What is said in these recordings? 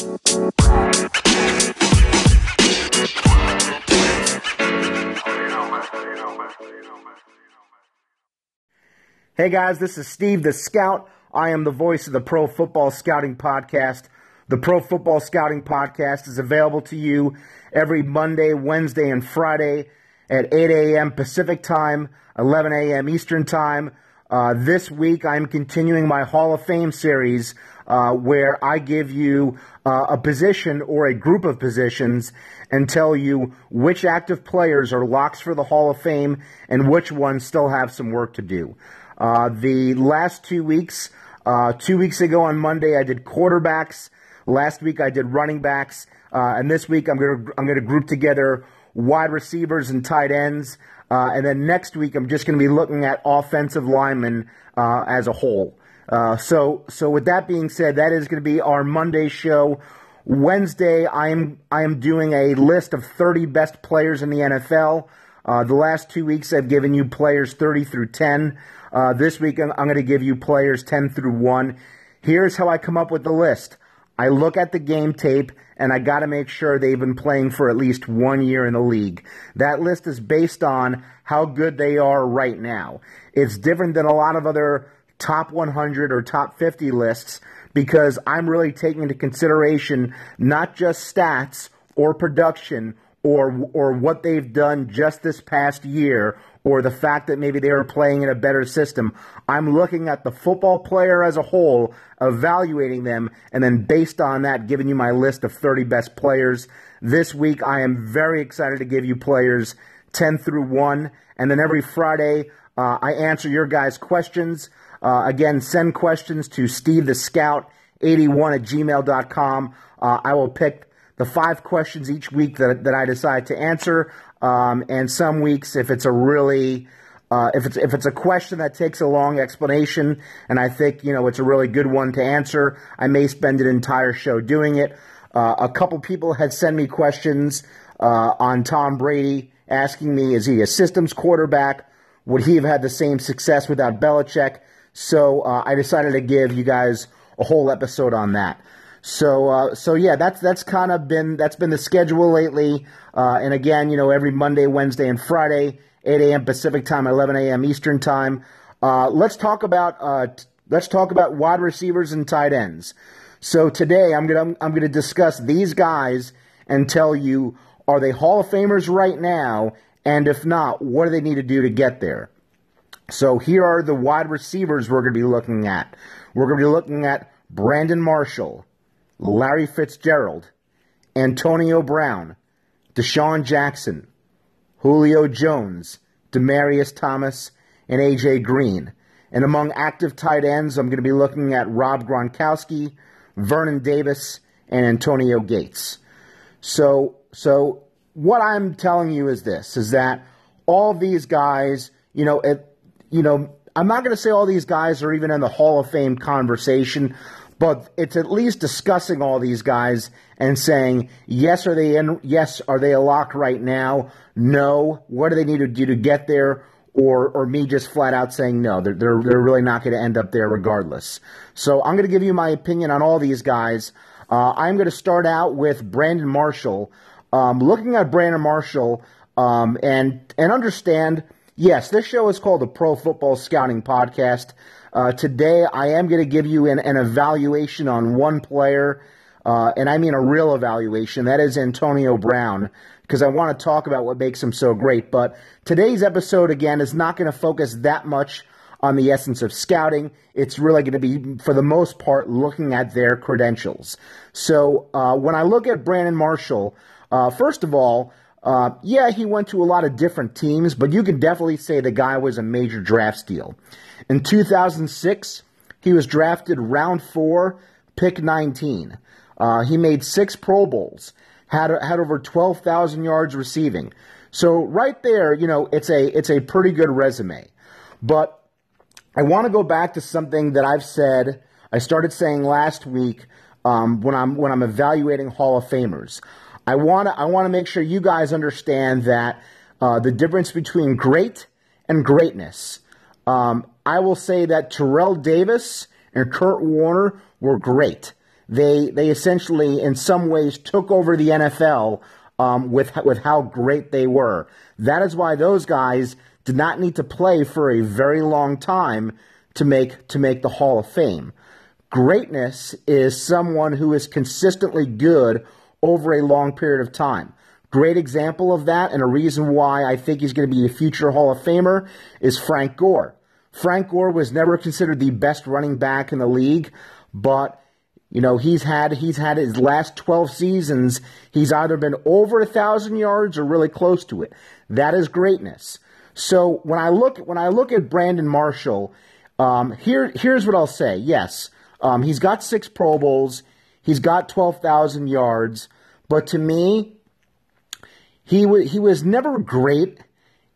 Hey guys, this is Steve the Scout. I am the voice of the Pro Football Scouting Podcast. The Pro Football Scouting Podcast is available to you every Monday, Wednesday, and Friday at 8 a.m. Pacific Time, 11 a.m. Eastern Time. Uh, this week, I'm continuing my Hall of Fame series uh, where I give you uh, a position or a group of positions and tell you which active players are locks for the Hall of Fame and which ones still have some work to do. Uh, the last two weeks, uh, two weeks ago on Monday, I did quarterbacks. Last week, I did running backs. Uh, and this week, I'm going to I'm going to group together wide receivers and tight ends. Uh, and then next week, I'm just going to be looking at offensive linemen uh, as a whole. Uh, so, so with that being said, that is going to be our Monday show. Wednesday, I am I am doing a list of 30 best players in the NFL. Uh, the last two weeks, I've given you players 30 through 10. Uh, this week, I'm, I'm going to give you players 10 through 1. Here's how I come up with the list. I look at the game tape and I got to make sure they've been playing for at least one year in the league. That list is based on how good they are right now. It's different than a lot of other top 100 or top 50 lists because I'm really taking into consideration not just stats or production or or what they've done just this past year or the fact that maybe they were playing in a better system. I'm looking at the football player as a whole, evaluating them, and then based on that, giving you my list of 30 best players. This week, I am very excited to give you players 10 through 1. And then every Friday, uh, I answer your guys' questions. Uh, again, send questions to Steve the Scout 81 at gmail.com. Uh, I will pick the five questions each week that, that I decide to answer. Um, and some weeks, if it's a really uh, if it's if it's a question that takes a long explanation, and I think you know it's a really good one to answer, I may spend an entire show doing it. Uh, a couple people had sent me questions uh, on Tom Brady, asking me, is he a systems quarterback? Would he have had the same success without Belichick? So uh, I decided to give you guys a whole episode on that. So uh, so yeah, that's that's kind of been that's been the schedule lately. Uh, and again, you know, every Monday, Wednesday, and Friday, 8 a.m. Pacific time, 11 a.m. Eastern time. Uh, let's talk about uh, let's talk about wide receivers and tight ends. So today, I'm gonna I'm gonna discuss these guys and tell you are they Hall of Famers right now, and if not, what do they need to do to get there? So here are the wide receivers we're going to be looking at. We're going to be looking at Brandon Marshall, Larry Fitzgerald, Antonio Brown, DeSean Jackson, Julio Jones, Demaryius Thomas, and AJ Green. And among active tight ends, I'm going to be looking at Rob Gronkowski, Vernon Davis, and Antonio Gates. So, so what I'm telling you is this: is that all these guys, you know, it, you know, I'm not going to say all these guys are even in the Hall of Fame conversation, but it's at least discussing all these guys and saying, yes, are they in? Yes, are they a lock right now? No. What do they need to do to get there? Or, or me just flat out saying no, they're, they're, they're really not going to end up there regardless. So I'm going to give you my opinion on all these guys. Uh, I'm going to start out with Brandon Marshall. Um, looking at Brandon Marshall um, and and understand, yes, this show is called the Pro Football Scouting Podcast. Uh, today, I am going to give you an, an, evaluation on one player, uh, and I mean a real evaluation. That is Antonio Brown, because I want to talk about what makes him so great. But today's episode, again, is not going to focus that much on the essence of scouting. It's really going to be, for the most part, looking at their credentials. So uh, when I look at Brandon Marshall, uh, first of all, uh, yeah, he went to a lot of different teams, but you can definitely say the guy was a major draft steal. In 2006, he was drafted round four, pick 19. Uh, he made six Pro Bowls, had had over 12,000 yards receiving. So right there, you know, it's a it's a pretty good resume. But I want to go back to something that I've said. I started saying last week um, when I'm when I'm evaluating Hall of Famers. I want to I want to make sure you guys understand that uh, the difference between great and greatness. Um, I will say that Terrell Davis and Kurt Warner were great. they they essentially, in some ways, took over the NFL um, with with how great they were. That is why those guys did not need to play for a very long time to make to make the Hall of Fame. Greatness is someone who is consistently good over a long period of time. Great example of that, and a reason why I think he's going to be a future Hall of Famer is Frank Gore. Frank Gore was never considered the best running back in the league, but you know he's had he's had his last 12 seasons. He's either been over a thousand yards or really close to it. That is greatness. So when I look when I look at Brandon Marshall, um, here here's what I'll say. Yes, um, he's got six Pro Bowls. He's got 12,000 yards. But to me, he w- he was never great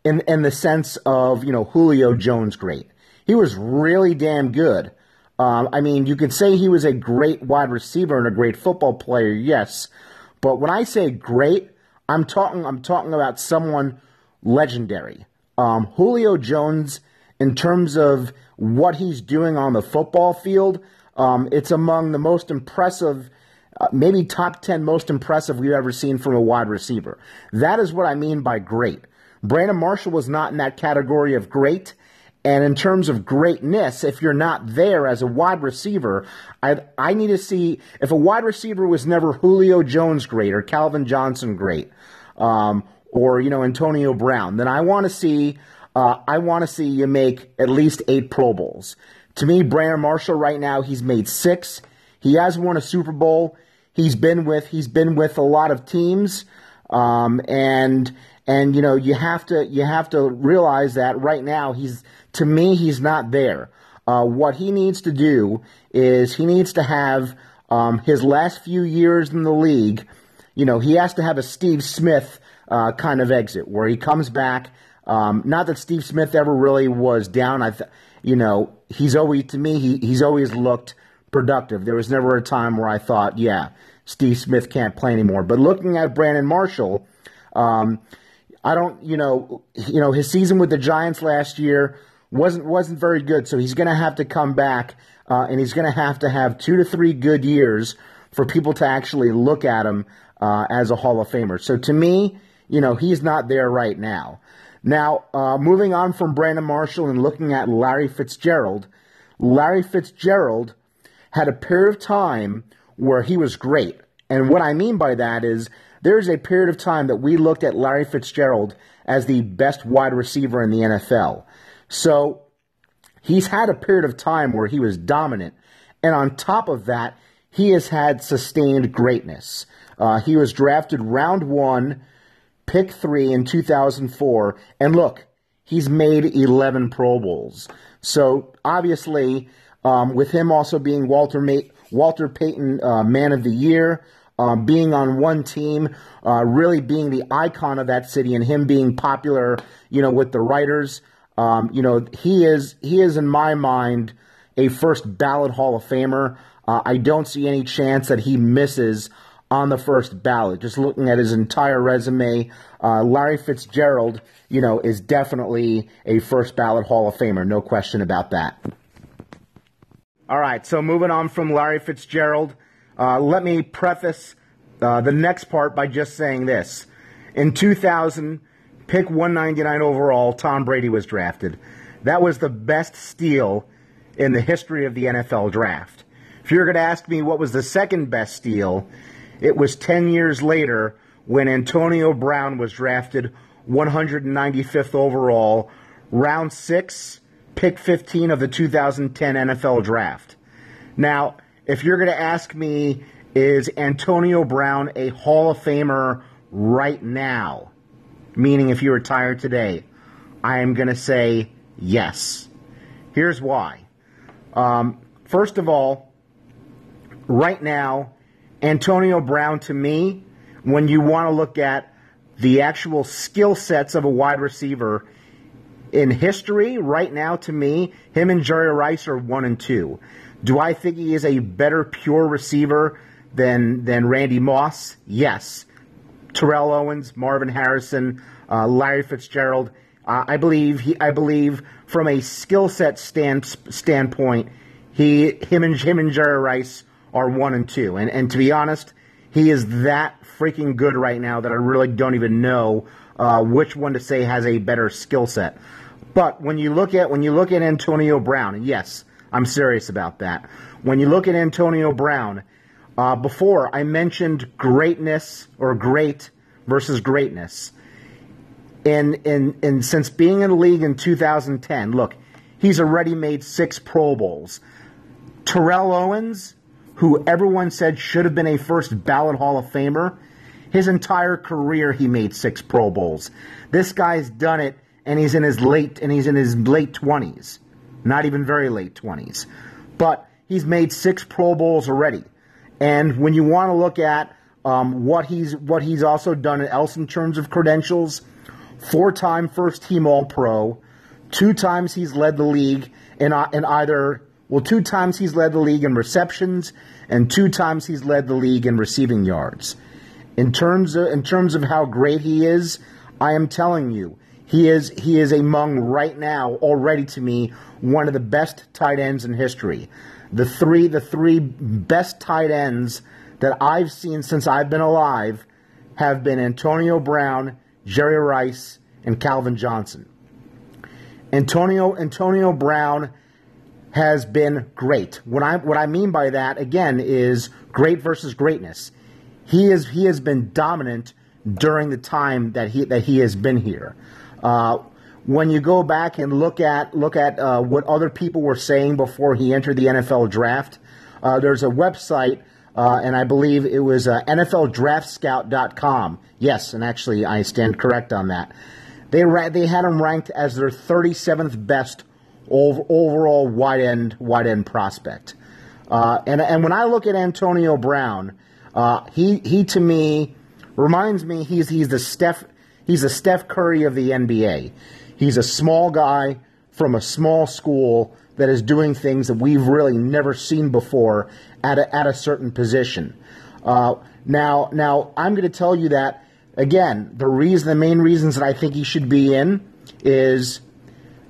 in in the sense of you know Julio Jones great. He was really damn good. Um, I mean, you could say he was a great wide receiver and a great football player, yes. But when I say great, I'm talking I'm talking about someone legendary. Um, Julio Jones, in terms of what he's doing on the football field, um, it's among the most impressive uh, maybe top 10 most impressive we've ever seen from a wide receiver. That is what I mean by great. Brandon Marshall was not in that category of great. And in terms of greatness, if you're not there as a wide receiver, I, I need to see if a wide receiver was never Julio Jones great or Calvin Johnson great, um, or you know Antonio Brown, then I want to see uh, I want to see you make at least eight Pro Bowls. To me, Brandon Marshall right now he's made six. He has won a Super Bowl. He's been with he's been with a lot of teams, um, and and you know you have to you have to realize that right now he's to me he's not there. Uh, what he needs to do is he needs to have um, his last few years in the league. You know he has to have a Steve Smith uh, kind of exit where he comes back. Um, not that Steve Smith ever really was down. I, th- you know, he's always to me he, he's always looked productive. There was never a time where I thought, yeah, Steve Smith can't play anymore. But looking at Brandon Marshall, um, I don't, you know, you know, his season with the Giants last year wasn't wasn't very good. So he's going to have to come back, uh, and he's going to have to have two to three good years for people to actually look at him uh, as a Hall of Famer. So to me, you know, he's not there right now. Now, uh, moving on from Brandon Marshall and looking at Larry Fitzgerald, Larry Fitzgerald had a period of time where he was great. And what I mean by that is there's a period of time that we looked at Larry Fitzgerald as the best wide receiver in the NFL. So he's had a period of time where he was dominant. And on top of that, he has had sustained greatness. Uh, he was drafted round one, pick three in 2004. And look, he's made 11 Pro Bowls. So obviously, um, with him also being Walter Walter Payton uh, Man of the Year, um, being on one team, uh, really being the icon of that city, and him being popular, you know, with the writers. Um, you know, he is he is in my mind a first ballot Hall of Famer. Uh, I don't see any chance that he misses on the first ballot. Just looking at his entire resume, uh, Larry Fitzgerald, you know, is definitely a first ballot Hall of Famer. No question about that. All right, so moving on from Larry Fitzgerald, uh, let me preface uh, the next part by just saying this. In 2000, pick 199 overall, Tom Brady was drafted. That was the best steal in the history of the NFL draft. If you're going to ask me what was the second best steal, it was 10 years later when Antonio Brown was drafted 195th overall, round six pick 15 of the 2010 NFL draft. Now, if you're going to ask me, is Antonio Brown a Hall of Famer right now? Meaning, if you retire today, I am going to say yes. Here's why. Um, first of all, right now, Antonio Brown to me, when you want to look at the actual skill sets of a wide receiver, in history, right now, to me, him and Jerry Rice are one and two. Do I think he is a better pure receiver than than Randy Moss? Yes. Terrell Owens, Marvin Harrison, uh, Larry Fitzgerald. Uh, I believe he. I believe from a skill set stand, standpoint, he, him and him and Jerry Rice are one and two. And and to be honest, he is that freaking good right now that I really don't even know uh, which one to say has a better skill set. But when you look at when you look at Antonio Brown, and yes, I'm serious about that. When you look at Antonio Brown, uh, before I mentioned greatness or great versus greatness. In, in, in since being in the league in 2010, look, he's already made six Pro Bowls. Terrell Owens, who everyone said should have been a first ballot Hall of Famer, his entire career he made six Pro Bowls. This guy's done it, and he's in his late and he's in his late 20s, not even very late 20s, but he's made six Pro Bowls already. And when you want to look at um, what he's what he's also done else in terms of credentials, four-time first-team All-Pro, two times he's led the league in uh, in either well, two times he's led the league in receptions, and two times he's led the league in receiving yards. In terms of in terms of how great he is, I am telling you, he is he is among right now already to me one of the best tight ends in history. The three the three best tight ends that I've seen since I've been alive have been Antonio Brown, Jerry Rice, and Calvin Johnson. Antonio Antonio Brown has been great. What I what I mean by that again is great versus greatness. He is he has been dominant during the time that he that he has been here. Uh, when you go back and look at look at uh, what other people were saying before he entered the NFL draft, uh, there's a website uh, and I believe it was uh, NFLDraftScout.com. Yes, and actually I stand correct on that. They ra- they had him ranked as their 37th best ov- overall wide end wide end prospect. Uh, and and when I look at Antonio Brown, uh, he he to me reminds me he's he's the Steph he's the Steph Curry of the NBA. He's a small guy from a small school that is doing things that we've really never seen before at a, at a certain position. Uh, now, now I'm going to tell you that again. The reason, the main reasons that I think he should be in is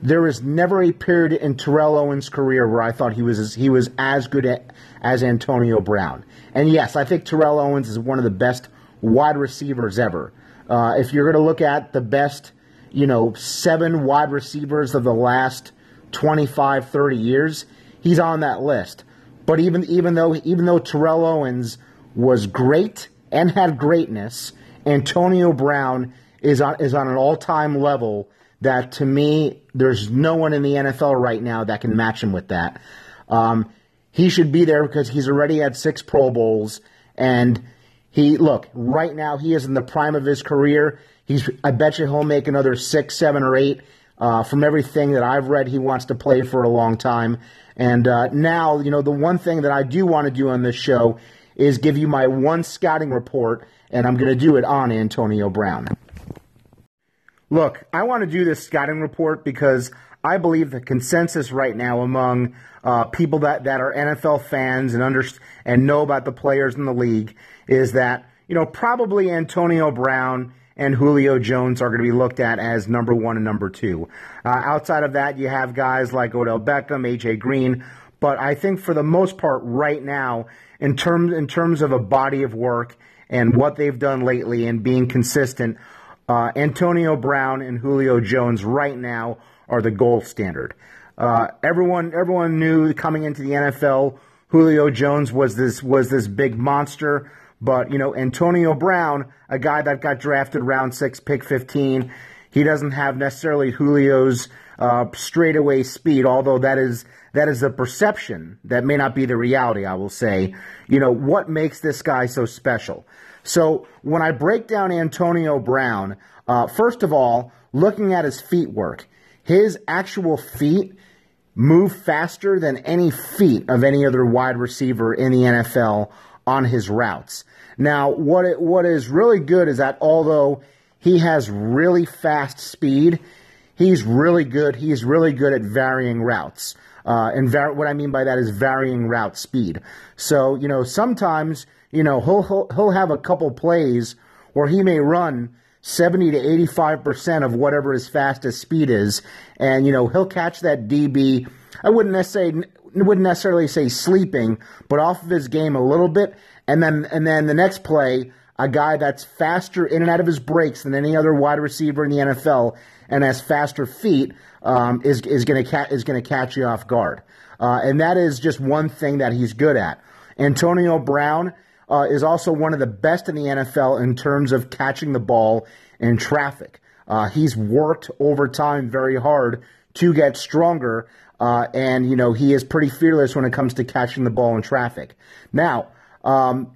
there is never a period in Terrell Owens' career where I thought he was as, he was as good at, as Antonio Brown. And yes, I think Terrell Owens is one of the best wide receivers ever. Uh, if you're going to look at the best, you know, seven wide receivers of the last 25, 30 years, he's on that list. But even even though even though Terrell Owens was great and had greatness, Antonio Brown is on is on an all time level that to me there's no one in the NFL right now that can match him with that. Um, he should be there because he's already had six Pro Bowls and he look right now he is in the prime of his career. He's I bet you he'll make another six, seven, or eight. Uh, from everything that I've read, he wants to play for a long time. And uh, now, you know, the one thing that I do want to do on this show is give you my one scouting report, and I'm going to do it on Antonio Brown. Look, I want to do this scouting report because I believe the consensus right now among uh, people that, that are NFL fans and under, and know about the players in the league is that, you know, probably Antonio Brown and Julio Jones are going to be looked at as number one and number two. Uh, outside of that, you have guys like Odell Beckham, AJ Green, but I think for the most part, right now, in terms in terms of a body of work and what they've done lately and being consistent, uh, Antonio Brown and Julio Jones right now are the gold standard. Uh, everyone everyone knew coming into the NFL, Julio Jones was this was this big monster. But, you know, Antonio Brown, a guy that got drafted round six, pick 15, he doesn't have necessarily Julio's uh, straightaway speed, although that is that is a perception. That may not be the reality, I will say. You know, what makes this guy so special? So when I break down Antonio Brown, uh, first of all, looking at his feet work, his actual feet move faster than any feet of any other wide receiver in the NFL on his routes. Now, what it, what is really good is that although he has really fast speed, he's really good. He's really good at varying routes. Uh, and var- what I mean by that is varying route speed. So you know, sometimes you know he'll he'll, he'll have a couple plays where he may run 70 to 85 percent of whatever his fastest speed is, and you know he'll catch that DB. I wouldn't necessarily wouldn't necessarily say sleeping, but off of his game a little bit. And then and then the next play, a guy that's faster in and out of his breaks than any other wide receiver in the NFL and has faster feet um, is is going to ca- to catch you off guard. Uh, and that is just one thing that he's good at. Antonio Brown uh, is also one of the best in the NFL in terms of catching the ball in traffic. Uh, he's worked over time very hard to get stronger, uh, and you know he is pretty fearless when it comes to catching the ball in traffic. Now, um,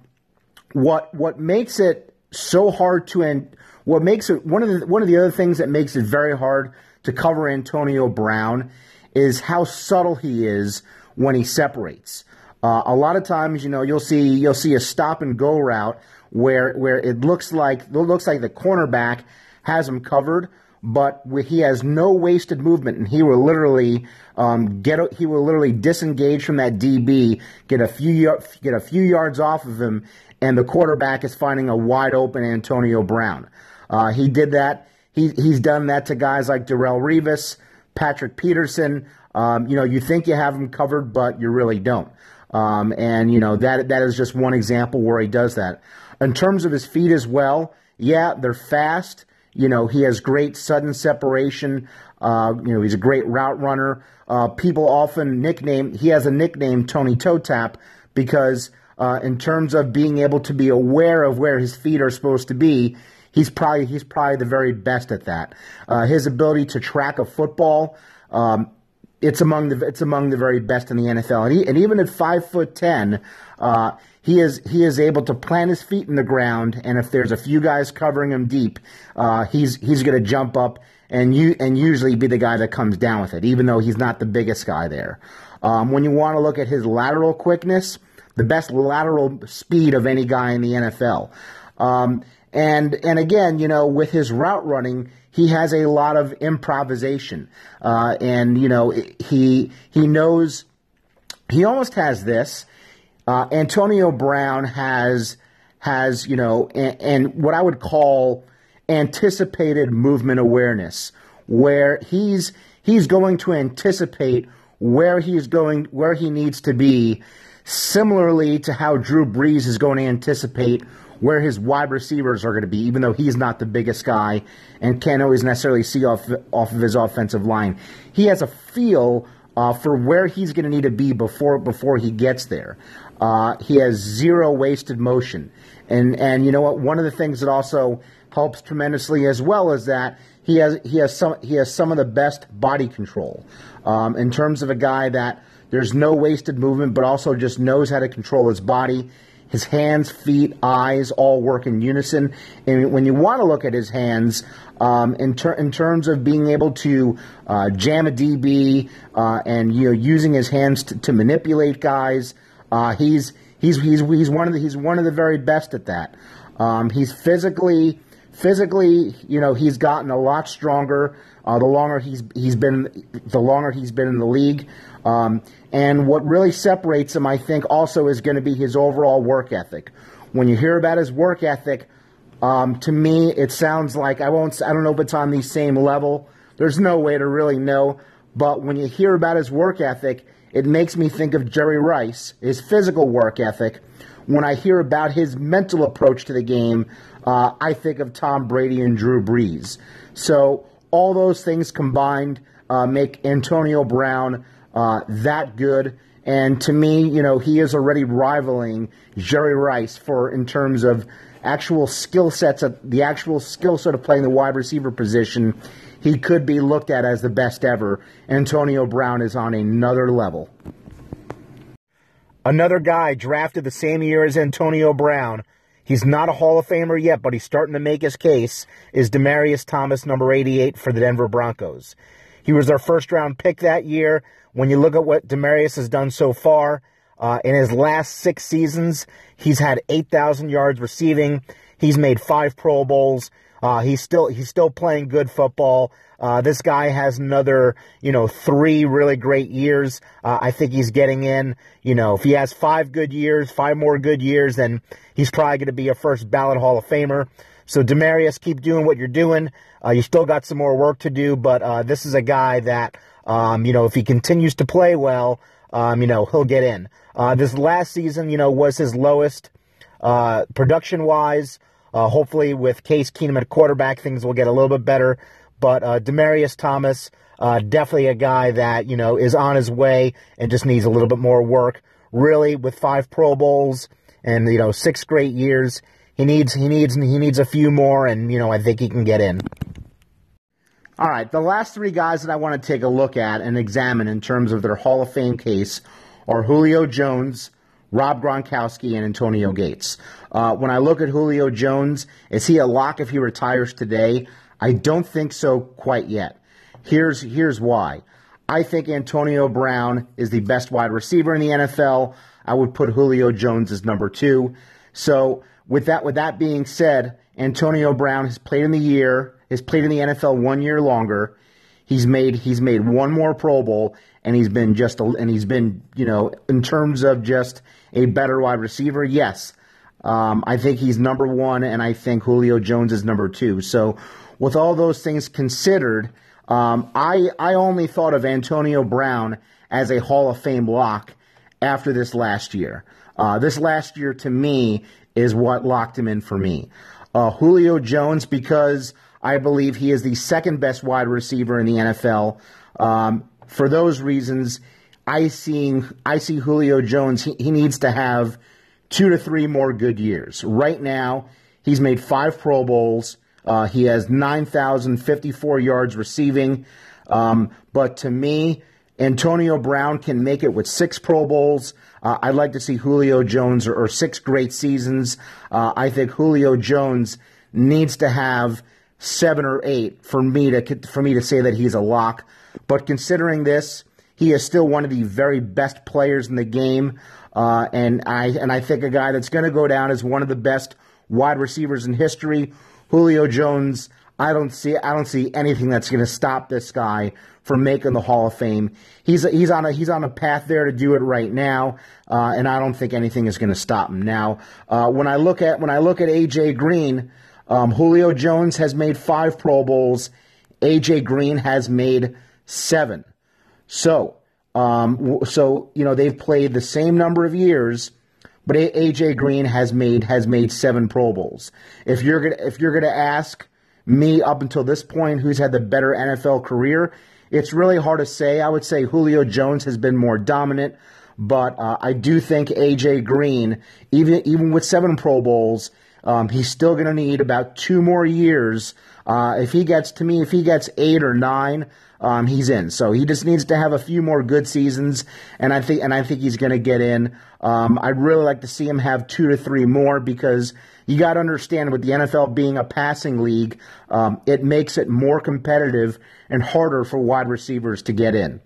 what what makes it so hard to and what makes it one of the one of the other things that makes it very hard to cover Antonio Brown is how subtle he is when he separates. Uh, a lot of times, you know, you'll see you'll see a stop and go route where where it looks like it looks like the cornerback has him covered, but he has no wasted movement, and he will literally um, get he will literally disengage from that DB, get a few get a few yards off of him, and the quarterback is finding a wide open Antonio Brown. Uh, he did that. He, he's done that to guys like Darrelle Revis, Patrick Peterson. Um, you know, you think you have him covered, but you really don't. Um, and you know that that is just one example where he does that. In terms of his feet as well, yeah, they're fast. You know, he has great sudden separation. Uh, you know, he's a great route runner. Uh, people often nickname he has a nickname Tony Toe Tap because uh, in terms of being able to be aware of where his feet are supposed to be, he's probably he's probably the very best at that. Uh, his ability to track a football. Um, it's among the it's among the very best in the NFL, and, he, and even at five foot ten, uh, he is he is able to plant his feet in the ground, and if there's a few guys covering him deep, uh, he's he's going to jump up and you and usually be the guy that comes down with it, even though he's not the biggest guy there. Um, when you want to look at his lateral quickness, the best lateral speed of any guy in the NFL. Um, and and again, you know, with his route running, he has a lot of improvisation, uh, and you know he he knows he almost has this. Uh, Antonio Brown has has you know and, and what I would call anticipated movement awareness, where he's he's going to anticipate where he's going where he needs to be, similarly to how Drew Brees is going to anticipate where his wide receivers are going to be, even though he's not the biggest guy and can't always necessarily see off off of his offensive line. He has a feel uh, for where he's going to need to be before before he gets there. Uh, he has zero wasted motion, and and you know what? One of the things that also helps tremendously as well is that he has he has some he has some of the best body control um, in terms of a guy that there's no wasted movement, but also just knows how to control his body his hands, feet, eyes all work in unison. And when you want to look at his hands, um, in, ter- in, terms of being able to uh, jam a DB uh, and you know using his hands to, to manipulate guys, uh, he's he's he's he's one of the he's one of the very best at that. Um, he's physically physically, you know, he's gotten a lot stronger. Uh, the longer he's he's been, the longer he's been in the league. Um, and what really separates him, I think, also is going to be his overall work ethic. When you hear about his work ethic, um, to me, it sounds like I won't. I don't know if it's on the same level. There's no way to really know. But when you hear about his work ethic, it makes me think of Jerry Rice, his physical work ethic. When I hear about his mental approach to the game, uh, I think of Tom Brady and Drew Brees. So all those things combined uh, make Antonio Brown uh, that good. And to me, you know, he is already rivaling Jerry Rice for in terms of actual skill sets, of the actual skill set of playing the wide receiver position. He could be looked at as the best ever. Antonio Brown is on another level. Another guy drafted the same year as Antonio Brown. He's not a Hall of Famer yet, but he's starting to make his case. Is Demaryius Thomas, number 88 for the Denver Broncos? He was their first round pick that year. When you look at what Demaryius has done so far, uh, in his last six seasons, he's had 8,000 yards receiving. He's made five Pro Bowls. Uh, he's still he's still playing good football. Uh, this guy has another you know three really great years. Uh, I think he's getting in. You know, if he has five good years, five more good years, then he's probably going to be a first ballot Hall of Famer. So Demaryius, keep doing what you're doing. Uh, you still got some more work to do, but uh, this is a guy that, um, you know, if he continues to play well, um, you know, he'll get in. Uh, this last season, you know, was his lowest uh, production wise. Uh, hopefully, with Case Keenum at quarterback, things will get a little bit better. But uh, Demaryius Thomas, uh, definitely a guy that you know is on his way and just needs a little bit more work. Really, with five Pro Bowls and you know six great years, he needs he needs he needs a few more, and you know I think he can get in. All right, the last three guys that I want to take a look at and examine in terms of their Hall of Fame case are Julio Jones, Rob Gronkowski, and Antonio Gates. Uh, when I look at Julio Jones, is he a lock if he retires today? I don't think so quite yet. Here's here's why. I think Antonio Brown is the best wide receiver in the NFL. I would put Julio Jones as number two. So with that with that being said, Antonio Brown has played in the year, has played in the NFL one year longer. He's made he's made one more Pro Bowl, and he's been just a, and he's been you know in terms of just a better wide receiver. Yes, um, I think he's number one, and I think Julio Jones is number two. So, with all those things considered, um, I I only thought of Antonio Brown as a Hall of Fame lock after this last year. Uh, this last year, to me, is what locked him in for me. Uh, Julio Jones, because I believe he is the second best wide receiver in the NFL. Um, for those reasons, I see I see Julio Jones. He, he needs to have two to three more good years. Right now, he's made five Pro Bowls. Uh, he has 9,054 yards receiving. Um, but to me, Antonio Brown can make it with six Pro Bowls. Uh, I'd like to see Julio Jones or, or six great seasons. Uh, I think Julio Jones needs to have seven or eight for me to for me to say that he's a lock. But considering this, he is still one of the very best players in the game, uh, and I and I think a guy that's going to go down as one of the best wide receivers in history, Julio Jones. I don't see I don't see anything that's going to stop this guy from making the Hall of Fame. He's he's on a he's on a path there to do it right now, uh, and I don't think anything is going to stop him. Now, uh, when I look at when I look at AJ Green, um, Julio Jones has made five Pro Bowls. AJ Green has made seven. So, um, so you know they've played the same number of years, but AJ Green has made has made seven Pro Bowls. If you're gonna if you're gonna ask me up until this point who's had the better NFL career, it's really hard to say. I would say Julio Jones has been more dominant, but uh, I do think AJ Green, even even with seven Pro Bowls, um, he's still going to need about two more years. Uh, if he gets to me, if he gets eight or nine, um, he's in. So he just needs to have a few more good seasons, and I think and I think he's going to get in. Um, I'd really like to see him have two to three more because you got to understand with the NFL being a passing league, um, it makes it more competitive and harder for wide receivers to get in.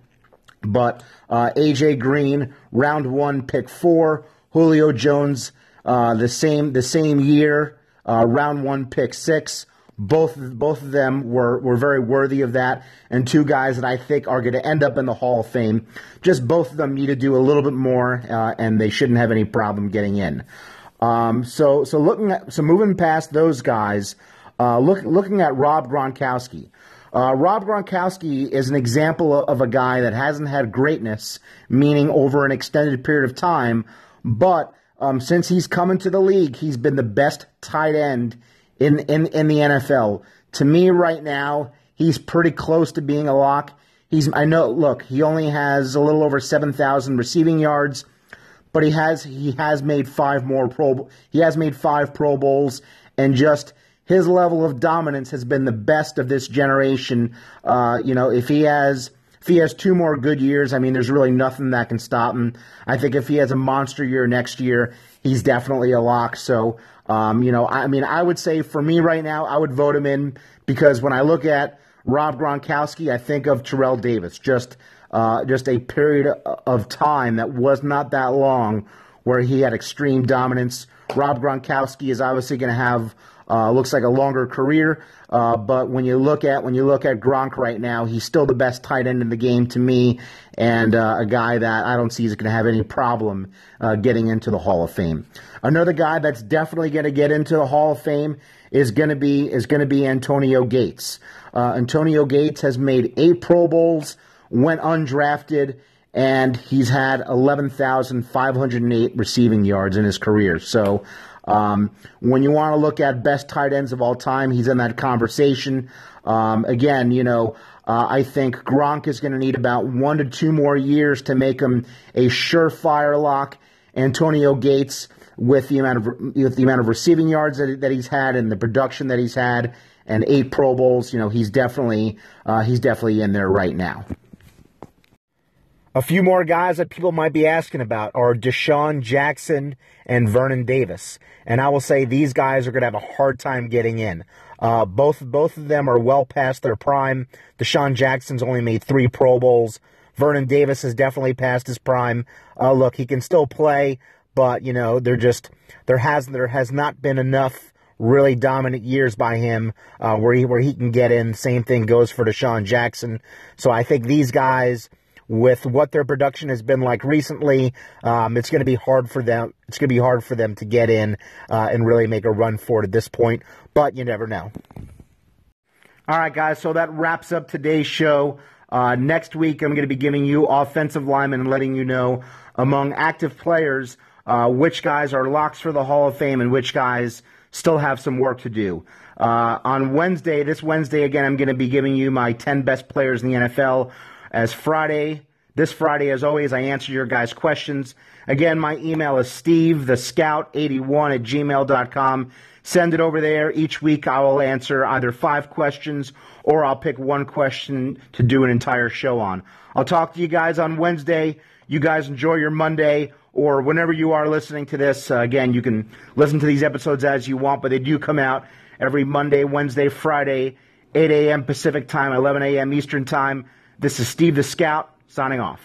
But uh, AJ Green, round one, pick four. Julio Jones, uh, the same the same year, uh, round one, pick six. Both both of them were, were very worthy of that, and two guys that I think are going to end up in the Hall of Fame. Just both of them need to do a little bit more, uh, and they shouldn't have any problem getting in. Um, so so looking at so moving past those guys, uh, look, looking at Rob Gronkowski. Uh, Rob Gronkowski is an example of a guy that hasn't had greatness, meaning over an extended period of time, but um, since he's come into the league, he's been the best tight end in, in, in the NFL. To me, right now, he's pretty close to being a lock. He's I know. Look, he only has a little over seven thousand receiving yards, but he has he has made five more pro. He has made five Pro Bowls, and just his level of dominance has been the best of this generation. Uh, you know, if he has if he has two more good years, I mean, there's really nothing that can stop him. I think if he has a monster year next year, he's definitely a lock. So um, you know, I mean, I would say for me right now, I would vote him in because when I look at Rob Gronkowski, I think of Terrell Davis. Just uh, just a period of time that was not that long where he had extreme dominance. Rob Gronkowski is obviously going to have uh, looks like a longer career, uh, but when you look at when you look at Gronk right now, he's still the best tight end in the game to me, and uh, a guy that I don't see is going to have any problem uh, getting into the Hall of Fame. Another guy that's definitely going to get into the Hall of Fame is going to be is going to be Antonio Gates. Uh, Antonio Gates has made eight Pro Bowls, went undrafted, and he's had 11,508 receiving yards in his career. So um, when you want to look at best tight ends of all time, he's in that conversation. Um, again, you know, uh, I think Gronk is going to need about one to two more years to make him a surefire lock. Antonio Gates, with the amount of with the amount of receiving yards that, that he's had and the production that he's had, and eight Pro Bowls, you know, he's definitely uh, he's definitely in there right now. A few more guys that people might be asking about are DeSean Jackson and Vernon Davis. And I will say these guys are going to have a hard time getting in. Uh, both both of them are well past their prime. DeSean Jackson's only made three Pro Bowls. Vernon Davis has definitely passed his prime. Uh, look, he can still play, but you know there just there has there has not been enough really dominant years by him uh, where he where he can get in. Same thing goes for DeSean Jackson. So I think these guys with what their production has been like recently, um, it's going to be hard for them. It's going to be hard for them to get in uh, and really make a run for it at this point. But you never know. All right, guys. So that wraps up today's show. Uh, next week, I'm going to be giving you offensive linemen and letting you know among active players uh, which guys are locks for the Hall of Fame and which guys still have some work to do. Uh, on Wednesday, this Wednesday again, I'm going to be giving you my 10 best players in the NFL as Friday. This Friday, as always, I answer your guys' questions. Again, my email is steve the scout81 at gmail.com. Send it over there. Each week I will answer either five questions or I'll pick one question to do an entire show on. I'll talk to you guys on Wednesday. You guys enjoy your Monday or whenever you are listening to this. Uh, again, you can listen to these episodes as you want, but they do come out every Monday, Wednesday, Friday, 8 a.m. Pacific time, 11 a.m. Eastern time. This is Steve the Scout signing off.